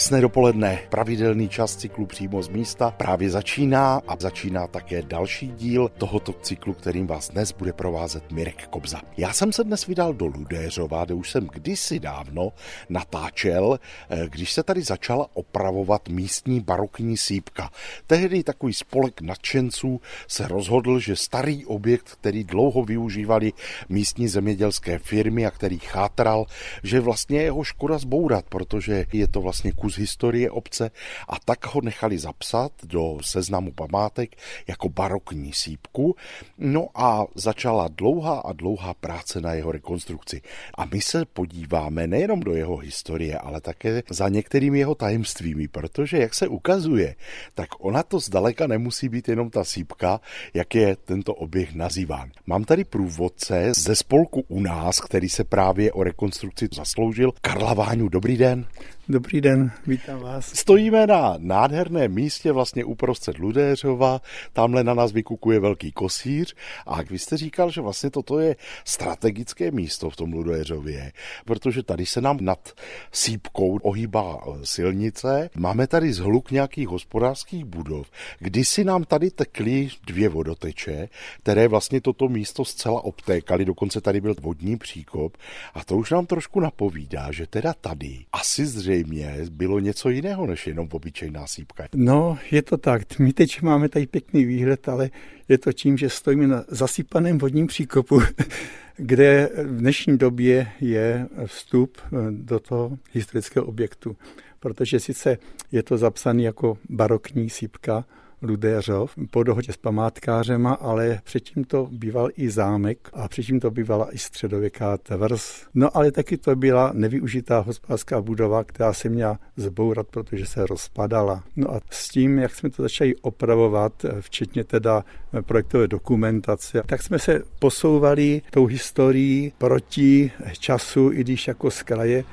Krásné dopoledne, pravidelný čas cyklu přímo z místa právě začíná a začíná také další díl tohoto cyklu, kterým vás dnes bude provázet Mirek Kobza. Já jsem se dnes vydal do Ludéřova, kde už jsem kdysi dávno natáčel, eh, když se tady začala opravovat místní barokní sípka. Tehdy takový spolek nadšenců se rozhodl, že starý objekt, který dlouho využívali místní zemědělské firmy a který chátral, že vlastně je jeho škoda zbourat, protože je to vlastně kus historie obce a tak ho nechali zapsat do seznamu památek jako barokní sípku. No a začala dlouhá a dlouhá práce na jeho rekonstrukci. A my se podíváme nejenom do jeho historie, ale také za některými jeho tajemstvími, protože jak se ukazuje, tak ona to zdaleka nemusí být jenom ta sípka, jak je tento objekt nazýván. Mám tady průvodce ze spolku u nás, který se právě o rekonstrukci zasloužil. Karla Váňu, dobrý den. Dobrý den, vítám vás. Stojíme na nádherném místě vlastně uprostřed Ludéřova, tamhle na nás vykukuje velký kosíř. A jak vy jste říkal, že vlastně toto je strategické místo v tom Ludéřově, protože tady se nám nad sípkou ohýbá eh, silnice, máme tady zhluk nějakých hospodářských budov, kdysi nám tady tekly dvě vodoteče, které vlastně toto místo zcela obtékaly, dokonce tady byl vodní příkop. A to už nám trošku napovídá, že teda tady asi zřejmě zřejmě bylo něco jiného než jenom obyčejná sípka. No, je to tak. My teď máme tady pěkný výhled, ale je to tím, že stojíme na zasypaném vodním příkopu, kde v dnešní době je vstup do toho historického objektu. Protože sice je to zapsaný jako barokní sípka, Ludéřov po dohodě s památkářema, ale předtím to býval i zámek a předtím to bývala i středověká tvrz. No ale taky to byla nevyužitá hospodářská budova, která se měla zbourat, protože se rozpadala. No a s tím, jak jsme to začali opravovat, včetně teda projektové dokumentace, tak jsme se posouvali tou historií proti času, i když jako z kraje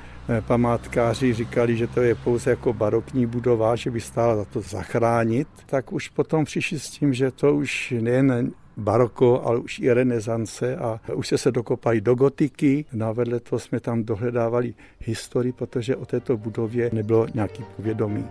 památkáři říkali, že to je pouze jako barokní budova, že by stála za to zachránit, tak už potom přišli s tím, že to už nejen baroko, ale už i renesance a už se se dokopali do gotiky. Na vedle toho jsme tam dohledávali historii, protože o této budově nebylo nějaký povědomí.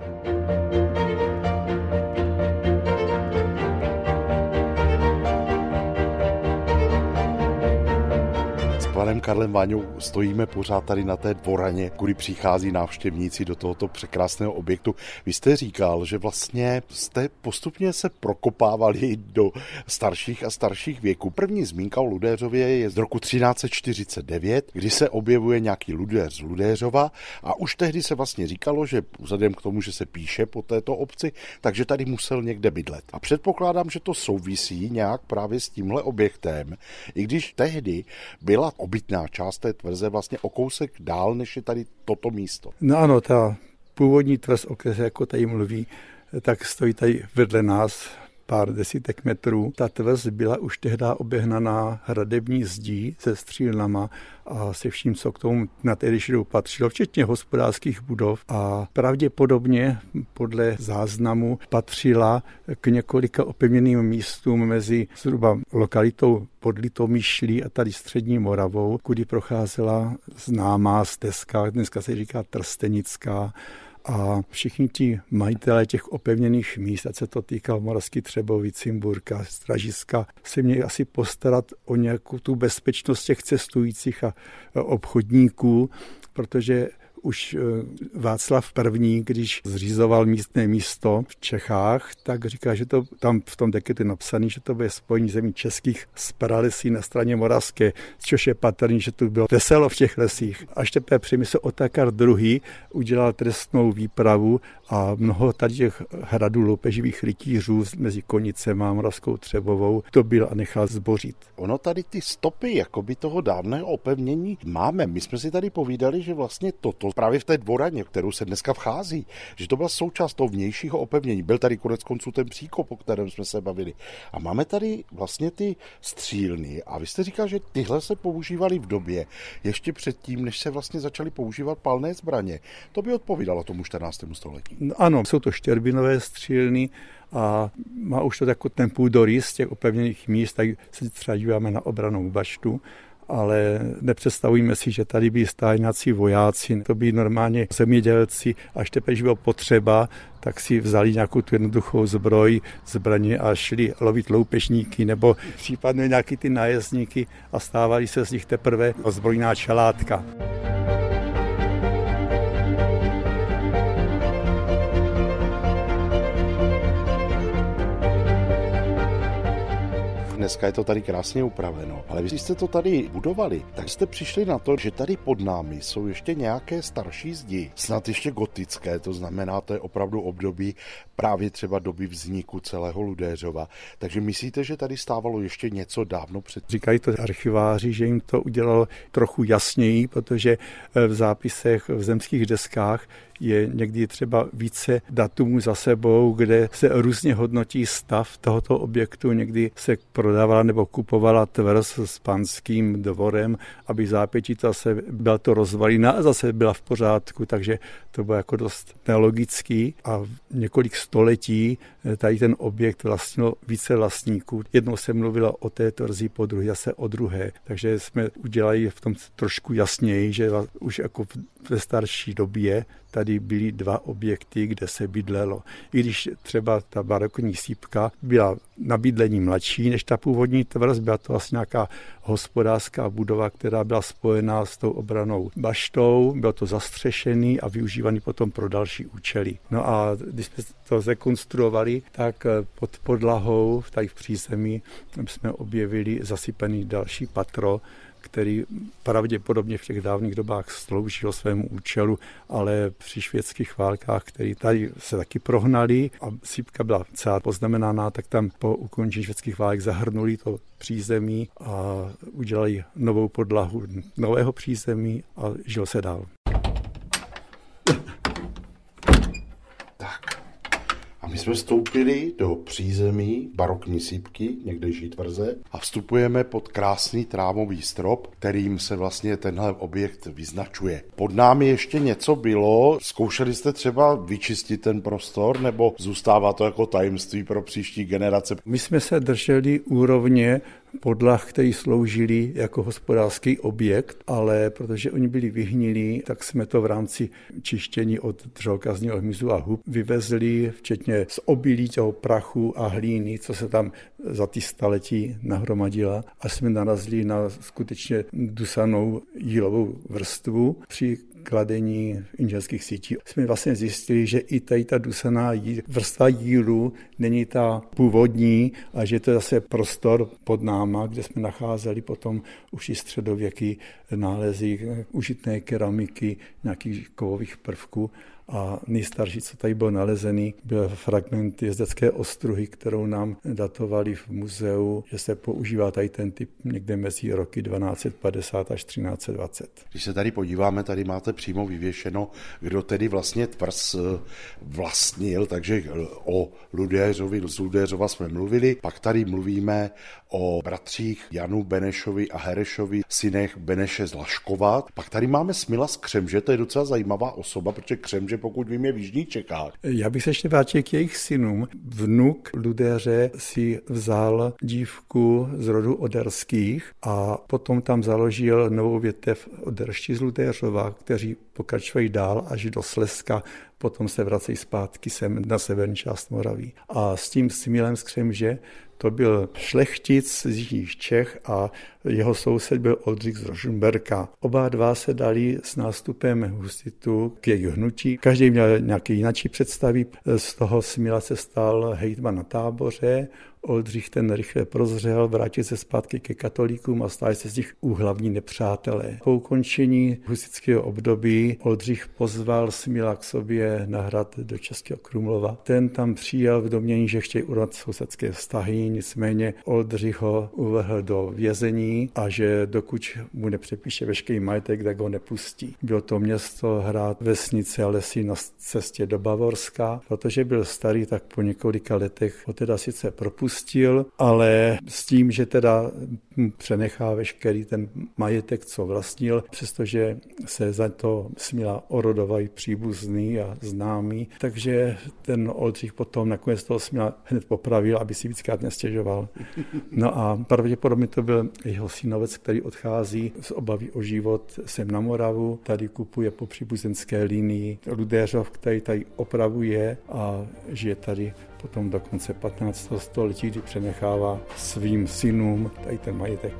Panem Karlem Váňou stojíme pořád tady na té dvoraně, kudy přichází návštěvníci do tohoto překrásného objektu. Vy jste říkal, že vlastně jste postupně se prokopávali do starších a starších věků. První zmínka o Ludéřově je z roku 1349, kdy se objevuje nějaký Ludéř z Ludéřova a už tehdy se vlastně říkalo, že vzhledem k tomu, že se píše po této obci, takže tady musel někde bydlet. A předpokládám, že to souvisí nějak právě s tímhle objektem, i když tehdy byla obytná část té tvrze vlastně o kousek dál, než je tady toto místo. No ano, ta původní tvrz, o které jako tady mluví, tak stojí tady vedle nás pár desítek metrů. Ta tvrz byla už tehdy oběhnaná hradební zdí se střílnama a se vším, co k tomu na Terešidu patřilo, včetně hospodářských budov a pravděpodobně podle záznamu patřila k několika opevněným místům mezi zhruba lokalitou pod Litomyšlí a tady střední Moravou, kudy procházela známá stezka, dneska se říká Trstenická, a všichni ti majitelé těch opevněných míst, ať se to týká Moravský Třebovic, Cimburka, Stražiska, se měli asi postarat o nějakou tu bezpečnost těch cestujících a obchodníků, protože už eh, Václav I., když zřizoval místné místo v Čechách, tak říká, že to tam v tom dekretu je napsané, že to bude spojení zemí českých s pralesí na straně moravské, což je patrný, že tu bylo veselo v těch lesích. Až teprve přemysl Otakar II. udělal trestnou výpravu a mnoho tady těch hradů loupeživých rytířů mezi Konicem a Moravskou Třebovou to byl a nechal zbořit. Ono tady ty stopy jakoby toho dávného opevnění máme. My jsme si tady povídali, že vlastně toto právě v té dvoraně, kterou se dneska vchází, že to byla součást toho vnějšího opevnění. Byl tady konec konců ten příkop, o kterém jsme se bavili. A máme tady vlastně ty střílny. A vy jste říkal, že tyhle se používaly v době ještě předtím, než se vlastně začaly používat palné zbraně. To by odpovídalo tomu 14. století. No, ano, jsou to štěrbinové střílny a má už to jako ten půdorys těch opevněných míst, tak se třeba díváme na obranou baštu ale nepředstavujeme si, že tady by stáli nějací vojáci, to by normálně zemědělci, až teprve bylo potřeba, tak si vzali nějakou tu jednoduchou zbroj, zbraně a šli lovit loupežníky nebo případně nějaký ty nájezdníky a stávali se z nich teprve ozbrojná čelátka. Dneska je to tady krásně upraveno. Ale vy jste to tady budovali, tak jste přišli na to, že tady pod námi jsou ještě nějaké starší zdi, snad ještě gotické, to znamená, to je opravdu období právě třeba doby vzniku celého Ludéřova. Takže myslíte, že tady stávalo ještě něco dávno před? Říkají to archiváři, že jim to udělalo trochu jasněji, protože v zápisech v zemských deskách je někdy třeba více datumů za sebou, kde se různě hodnotí stav tohoto objektu. Někdy se prodávala nebo kupovala tvrz s panským dvorem, aby zápětí zase byla to rozvalina a zase byla v pořádku, takže to bylo jako dost nelogický a několik století tady ten objekt vlastnilo více vlastníků. Jednou se mluvilo o té tvrzi, po druhé zase o druhé, takže jsme udělali v tom trošku jasněji, že už jako ve starší době tady byly dva objekty, kde se bydlelo. I když třeba ta barokní sípka byla na bydlení mladší než ta původní tvrz, byla to vlastně nějaká hospodářská budova, která byla spojená s tou obranou baštou, bylo to zastřešený a využívaný potom pro další účely. No a když jsme to zrekonstruovali, tak pod podlahou, tady v přízemí, jsme objevili zasypaný další patro, který pravděpodobně v těch dávných dobách sloužil svému účelu, ale při švédských válkách, které tady se taky prohnali a sípka byla celá poznamenaná, tak tam po ukončení švédských válek zahrnuli to přízemí a udělali novou podlahu nového přízemí a žil se dál. A my jsme vstoupili do přízemí barokní sípky, někdejší tvrze, a vstupujeme pod krásný trámový strop, kterým se vlastně tenhle objekt vyznačuje. Pod námi ještě něco bylo, zkoušeli jste třeba vyčistit ten prostor, nebo zůstává to jako tajemství pro příští generace? My jsme se drželi úrovně podlah, který sloužili jako hospodářský objekt, ale protože oni byli vyhnilí, tak jsme to v rámci čištění od dřevokazního hmyzu a hub vyvezli, včetně z obilí toho prachu a hlíny, co se tam za ty staletí nahromadila. A jsme narazili na skutečně dusanou jílovou vrstvu, při kladení inženských sítí. Jsme vlastně zjistili, že i tady ta dusaná jí, vrstva jílu není ta původní a že to je zase prostor pod náma, kde jsme nacházeli potom už i středověký nálezy užitné keramiky, nějakých kovových prvků a nejstarší, co tady byl nalezený, byl fragment jezdecké ostruhy, kterou nám datovali v muzeu, že se používá tady ten typ někde mezi roky 1250 až 1320. Když se tady podíváme, tady máte přímo vyvěšeno, kdo tedy vlastně tvrz eh, vlastnil, takže eh, o Ludéřovi, z Ludéřova jsme mluvili, pak tady mluvíme o bratřích Janu Benešovi a Herešovi, synech Beneše z Laškova. Pak tady máme Smila z Křemže, to je docela zajímavá osoba, protože Křemže, pokud vím, je v Jižních Čekách. Já bych se ještě vrátil k jejich synům. Vnuk Ludeře si vzal dívku z rodu Oderských a potom tam založil novou větev Oderští z Ludeřova, kteří pokračují dál až do Slezska, potom se vracejí zpátky sem na severní část Moraví. A s tím Smilem z Křemže to byl šlechtic z Jižních Čech a jeho soused byl Oldřich z Rožumberka. Oba dva se dali s nástupem husitu k jejich hnutí. Každý měl nějaký jináčí představy. Z toho Smila se stal hejtman na táboře, Oldřich ten rychle prozřel, vrátil se zpátky ke katolíkům a stali se z nich úhlavní nepřátelé. Po ukončení husického období Oldřich pozval Smila k sobě na hrad do Českého Krumlova. Ten tam přijel v domění, že chtějí urat sousedské vztahy, nicméně Oldřich ho uvrhl do vězení a že dokud mu nepřepíše veškerý majetek, tak ho nepustí. Bylo to město, hrad, vesnice a lesy na cestě do Bavorska. Protože byl starý, tak po několika letech ho teda sice propustil, opustil, ale s tím, že teda přenechá veškerý ten majetek, co vlastnil, přestože se za to směla orodovají příbuzný a známý, takže ten Oldřich potom nakonec toho směla hned popravil, aby si víckrát nestěžoval. No a pravděpodobně to byl jeho synovec, který odchází z obavy o život sem na Moravu, tady kupuje po příbuzenské linii Ludéřov, který tady opravuje a žije tady potom do konce 15. století, kdy přenechává svým synům tady ten majetek.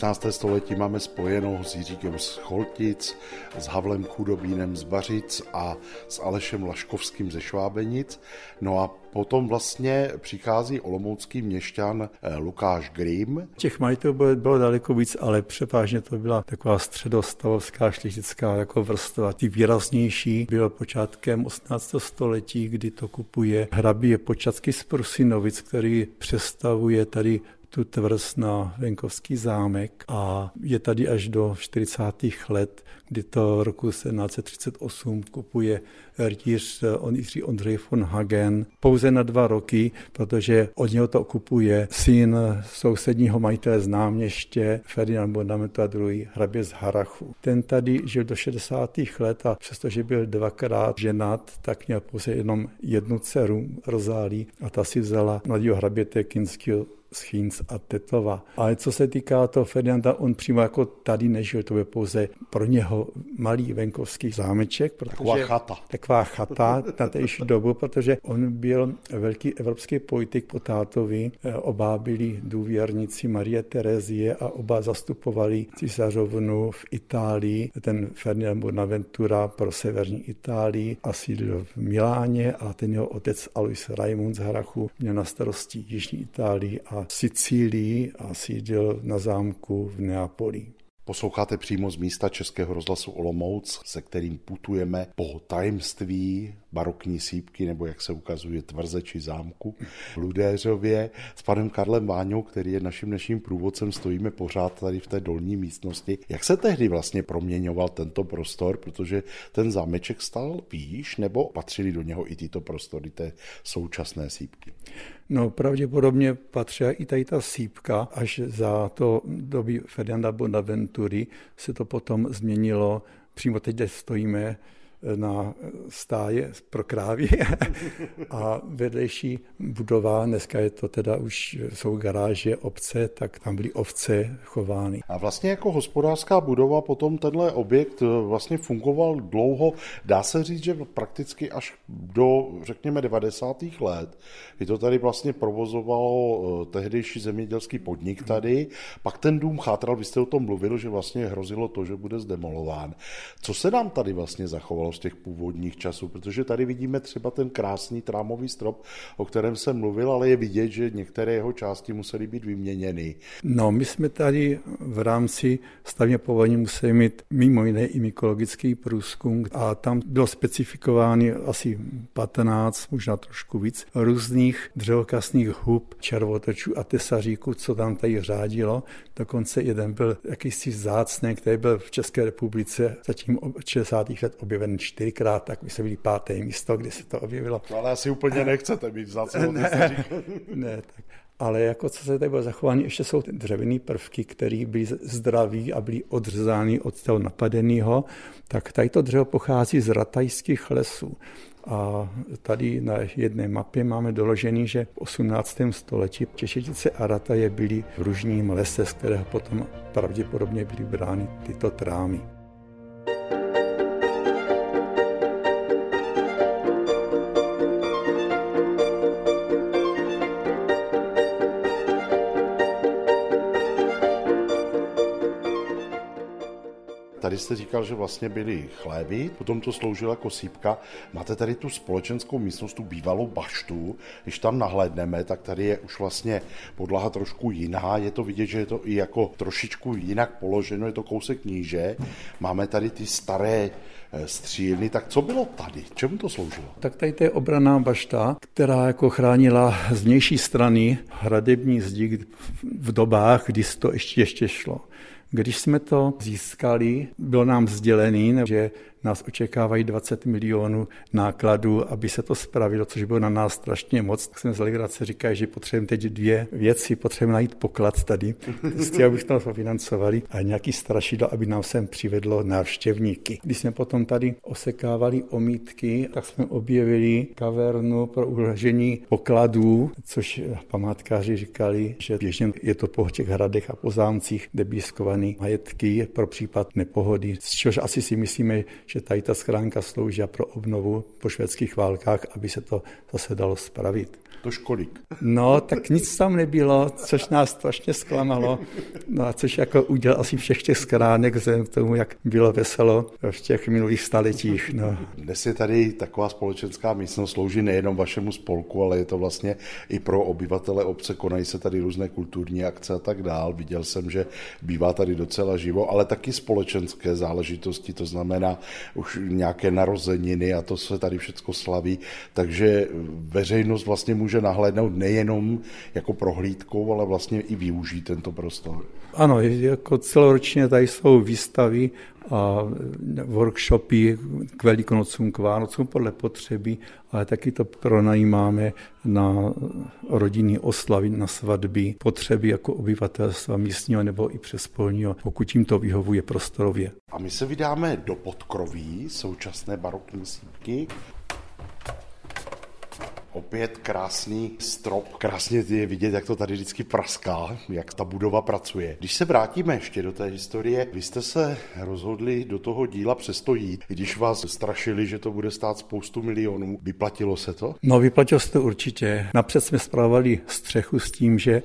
16. století máme spojeno s Jiříkem z Choltic, s Havlem Chudobínem z Bařic a s Alešem Laškovským ze Švábenic. No a potom vlastně přichází olomoucký měšťan eh, Lukáš Grim. Těch majitelů bylo, bylo daleko víc, ale převážně to byla taková středostavovská šlechtická jako vrstva. Ty výraznější byl počátkem 18. století, kdy to kupuje hrabě Počacky z Prusinovic, který představuje tady tu tvrz na Venkovský zámek a je tady až do 40. let, kdy to roku 1738 kupuje rytíř Jiří Ondřej von Hagen pouze na dva roky, protože od něho to kupuje syn sousedního majitele z náměště Ferdinand Bonamenta II. hrabě z Harachu. Ten tady žil do 60. let a přestože byl dvakrát ženat, tak měl pouze jenom jednu dceru, Rozálí, a ta si vzala mladého hraběte Kinského Schýnc a Tetova. Ale co se týká toho Ferdinanda, on přímo jako tady nežil, to byl pouze pro něho malý venkovský zámeček. Protože, taková chata. Taková chata na též dobu, protože on byl velký evropský politik po tátovi. Oba byli důvěrníci Marie Terezie a oba zastupovali císařovnu v Itálii. Ten Ferdinand Bonaventura pro severní Itálii a sídlil v Miláně a ten jeho otec Alois Raimund z Hrachu měl na starosti Jižní Itálii a Sicílii a sídlil na zámku v Neapoli. Posloucháte přímo z místa Českého rozhlasu Olomouc, se kterým putujeme po tajemství barokní sípky, nebo jak se ukazuje tvrze či zámku v Ludéřově. S panem Karlem Váňou, který je naším dnešním průvodcem, stojíme pořád tady v té dolní místnosti. Jak se tehdy vlastně proměňoval tento prostor, protože ten zámeček stal výš, nebo patřili do něho i tyto prostory té současné sípky? No pravděpodobně patřila i tady ta sípka, až za to doby Ferdinanda Bonaventury se to potom změnilo přímo teď, kde stojíme, na stáje pro krávy a vedlejší budova, dneska je to teda už jsou garáže, obce, tak tam byly ovce chovány. A vlastně jako hospodářská budova potom tenhle objekt vlastně fungoval dlouho, dá se říct, že prakticky až do, řekněme, 90. let, kdy to tady vlastně provozovalo eh, tehdejší zemědělský podnik tady, pak ten dům chátral, vy jste o tom mluvil, že vlastně hrozilo to, že bude zdemolován. Co se nám tady vlastně zachovalo z těch původních časů, protože tady vidíme třeba ten krásný trámový strop, o kterém jsem mluvil, ale je vidět, že některé jeho části musely být vyměněny. No, my jsme tady v rámci stavně povolení museli mít mimo jiné i mykologický průzkum a tam bylo specifikovány asi 15, možná trošku víc, různých dřevokasných hub, červotočů a tesaříků, co tam tady řádilo. Dokonce jeden byl jakýsi zácný, který byl v České republice zatím 60. let objeven čtyřikrát, tak my jsme byli páté místo, kde se to objevilo. No, ale asi úplně nechcete být vzácnou ne, ne, tak. Ale jako co se tady bylo zachování, ještě jsou ty dřevěné prvky, které byly zdraví a byly odřezány od toho napadeného, tak tady to dřevo pochází z ratajských lesů. A tady na jedné mapě máme doložený, že v 18. století Češetice a Rataje byly v ružním lese, z kterého potom pravděpodobně byly brány tyto trámy. Jste říkal, že vlastně byly chlévy, potom to sloužilo jako sípka. Máte tady tu společenskou místnost, tu bývalou baštu. Když tam nahlédneme, tak tady je už vlastně podlaha trošku jiná. Je to vidět, že je to i jako trošičku jinak položeno, je to kousek níže. Máme tady ty staré eh, střílny. Tak co bylo tady? Čemu to sloužilo? Tak tady to je obraná bašta, která jako chránila z vnější strany hradební zdi v dobách, kdy to ještě, ještě šlo. Když jsme to získali, bylo nám sdělený, že nás očekávají 20 milionů nákladů, aby se to spravilo, což bylo na nás strašně moc. Tak jsme z legrace říkali, že potřebujeme teď dvě věci. Potřebujeme najít poklad tady, s tím, abychom to financovali a nějaký strašidlo, aby nám sem přivedlo návštěvníky. Když jsme potom tady osekávali omítky, tak jsme objevili kavernu pro uložení pokladů, což památkáři říkali, že běžně je to po těch hradech a po zámcích debískované majetky pro případ nepohody, z čehož asi si myslíme, že tady ta schránka slouží pro obnovu po švédských válkách, aby se to zase dalo spravit. To školik. No, tak nic tam nebylo, což nás strašně zklamalo. No a což jako udělal asi všech těch skránek, vzhledem k tomu, jak bylo veselo v těch minulých staletích. No. Dnes je tady taková společenská místnost, slouží nejenom vašemu spolku, ale je to vlastně i pro obyvatele obce, konají se tady různé kulturní akce a tak dál. Viděl jsem, že bývá tady docela živo, ale taky společenské záležitosti, to znamená už nějaké narozeniny a to se tady všechno slaví, takže veřejnost vlastně může nahlédnout nejenom jako prohlídkou, ale vlastně i využít tento prostor. Ano, jako celoročně tady jsou výstavy a workshopy k Velikonocům, k Vánocům podle potřeby, ale taky to pronajímáme na rodinný oslavy, na svatby, potřeby jako obyvatelstva místního nebo i přespolního, pokud jim to vyhovuje prostorově. A my se vydáme do podkroví současné barokní sípky. Opět krásný strop, krásně je vidět, jak to tady vždycky praská, jak ta budova pracuje. Když se vrátíme ještě do té historie, vy jste se rozhodli do toho díla přesto jít, když vás strašili, že to bude stát spoustu milionů. Vyplatilo se to? No, vyplatilo se to určitě. Napřed jsme zpravovali střechu s tím, že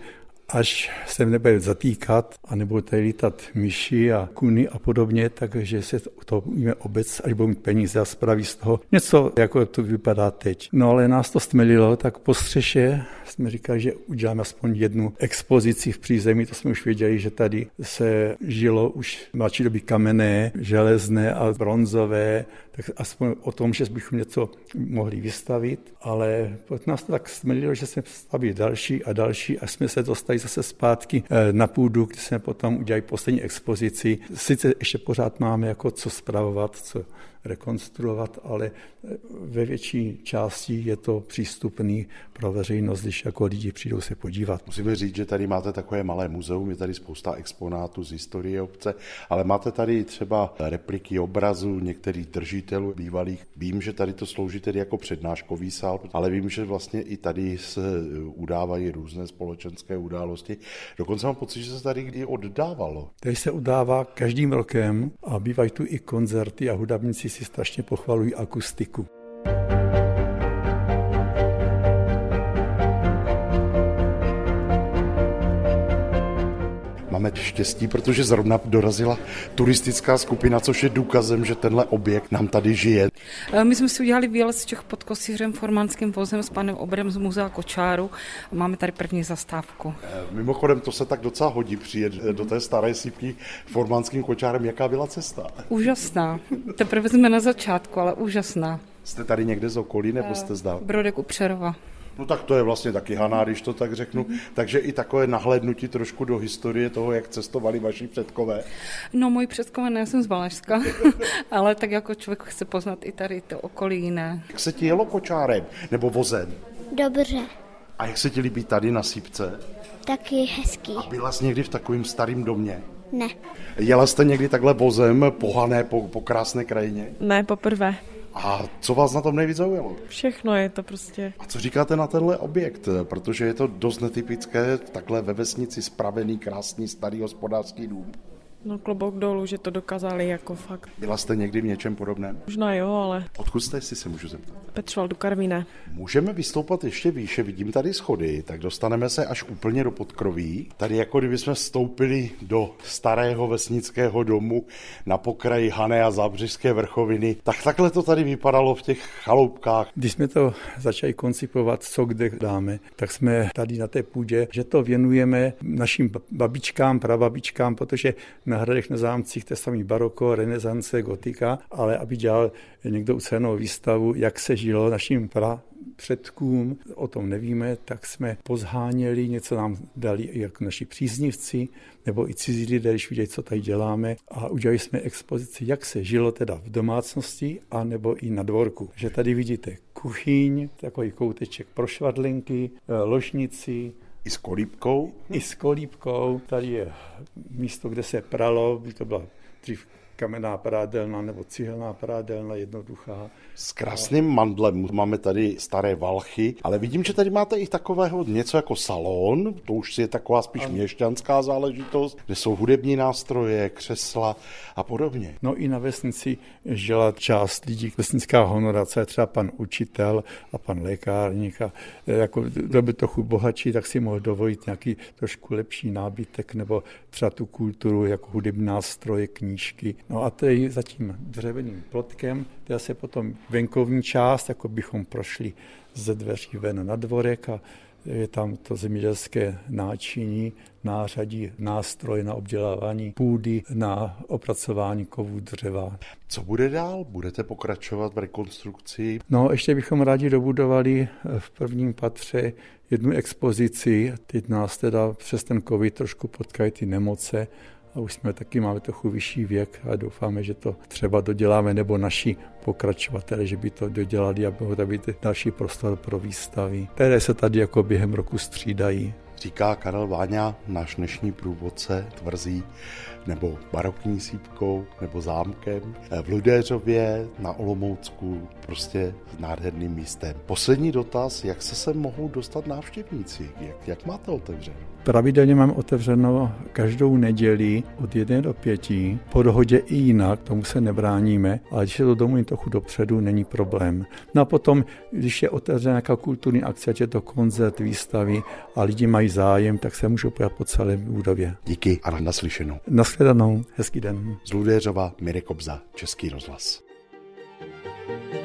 až se nebude zatýkat a nebo tady lítat myši a kuny a podobně, takže se to umíme obec, až budou mít peníze a spraví z toho něco, jako to vypadá teď. No ale nás to stmelilo, tak po střeše jsme říkali, že uděláme aspoň jednu expozici v přízemí, to jsme už věděli, že tady se žilo už mladší doby kamenné, železné a bronzové, tak aspoň o tom, že bychom něco mohli vystavit, ale nás to tak stmelilo, že jsme stavili další a další a jsme se dostali zase zpátky eh, na půdu, kde jsme potom udělali poslední expozici. Sice ještě pořád máme jako co spravovat, co rekonstruovat, ale ve větší části je to přístupný pro veřejnost, když jako lidi přijdou se podívat. Musíme říct, že tady máte takové malé muzeum, je tady spousta exponátů z historie obce, ale máte tady třeba repliky obrazů některých držitelů bývalých. Vím, že tady to slouží tedy jako přednáškový sál, ale vím, že vlastně i tady se udávají různé společenské události. Dokonce mám pocit, že se tady kdy oddávalo. Tady se udává každým rokem a bývají tu i koncerty a hudebníci si strašně pochvalují akustiku. Máme štěstí, protože zrovna dorazila turistická skupina, což je důkazem, že tenhle objekt nám tady žije. Eh, my jsme si udělali výlet z Čech pod Kosířem formánským vozem s panem Obrem z Muzea Kočáru. Máme tady první zastávku. Eh, mimochodem, to se tak docela hodí přijet eh, do té staré sípky formánským kočárem. Jaká byla cesta? Úžasná. Teprve jsme na začátku, ale úžasná. Jste tady někde z okolí nebo jste zdál? Brodek u Přerova. No tak to je vlastně taky Haná, když to tak řeknu. Mm-hmm. Takže i takové nahlédnutí trošku do historie toho, jak cestovali vaši předkové. No, můj předkové, ne, já jsem z Valašska, ale tak jako člověk chce poznat i tady to okolí jiné. Jak se ti jelo kočárem nebo vozem? Dobře. A jak se ti líbí tady na Sípce? Taky hezký. A byla jsi někdy v takovém starém domě? Ne. Jela jste někdy takhle vozem pohané po, po krásné krajině? Ne, poprvé. A co vás na tom nejvíc zaujalo? Všechno je to prostě. A co říkáte na tenhle objekt? Protože je to dost netypické, takhle ve vesnici spravený, krásný, starý hospodářský dům. No klobouk dolů, že to dokázali jako fakt. Byla jste někdy v něčem podobném? Možná jo, ale Odkud jste, jestli se můžu zeptat? Petřval Karvíne. Můžeme vystoupat ještě výše, vidím tady schody, tak dostaneme se až úplně do podkroví. Tady jako kdyby jsme vstoupili do starého vesnického domu na pokraji Hané a Zábřežské vrchoviny. Tak takhle to tady vypadalo v těch chaloupkách. Když jsme to začali koncipovat, co kde dáme, tak jsme tady na té půdě, že to věnujeme našim babičkám, prababičkám, protože na hradech, na zámcích to je samý baroko, renesance, gotika, ale aby dělal někdo ucenou výstavu, jak se žilo našim pra předkům, o tom nevíme, tak jsme pozháněli, něco nám dali jako naši příznivci, nebo i cizí lidé, když viděli, co tady děláme a udělali jsme expozici, jak se žilo teda v domácnosti a nebo i na dvorku. Že tady vidíte kuchyň, takový kouteček pro švadlinky, ložnici, i s kolípkou? I s kolípkou. Tady je místo, kde se pralo, by to byla dřív kamenná prádelna nebo cihelná prádelna, jednoduchá. S krásným mandlem máme tady staré valchy, ale vidím, že tady máte i takového něco jako salon, to už je taková spíš měšťanská záležitost, kde jsou hudební nástroje, křesla a podobně. No i na vesnici žila část lidí, vesnická honorace, třeba pan učitel a pan lékárník a jako kdo by trochu bohatší, tak si mohl dovolit nějaký trošku lepší nábytek nebo třeba tu kulturu jako hudební nástroje, knížky. No a je za tím dřevěným plotkem, kde se potom venkovní část, jako bychom prošli ze dveří ven na dvorek a je tam to zemědělské náčiní, nářadí, nástroj na obdělávání půdy, na opracování kovů dřeva. Co bude dál? Budete pokračovat v rekonstrukci? No, ještě bychom rádi dobudovali v prvním patře jednu expozici. Teď nás teda přes ten covid trošku potkají ty nemoce, a už jsme taky máme trochu vyšší věk a doufáme, že to třeba doděláme, nebo naši pokračovatele, že by to dodělali, aby mohlo být další prostor pro výstavy, které se tady jako během roku střídají. Říká Karel Váňa, náš dnešní průvodce tvrzí, nebo barokní sípkou, nebo zámkem. V Ludéřově na Olomoucku prostě nádherným místem. Poslední dotaz, jak se sem mohou dostat návštěvníci? Jak, jak máte otevřeno? Pravidelně mám otevřeno každou neděli od 1 do 5. Po dohodě i jinak, tomu se nebráníme, ale když je to domů trochu dopředu, není problém. No a potom, když je otevřená nějaká kulturní akce, ať je to koncert, výstavy a lidi mají zájem, tak se můžou pojat po celé budově. Díky a naslyšenou. Naschledanou, hezký den. Z Ludéřova Mirek Kobza, Český rozhlas. thank you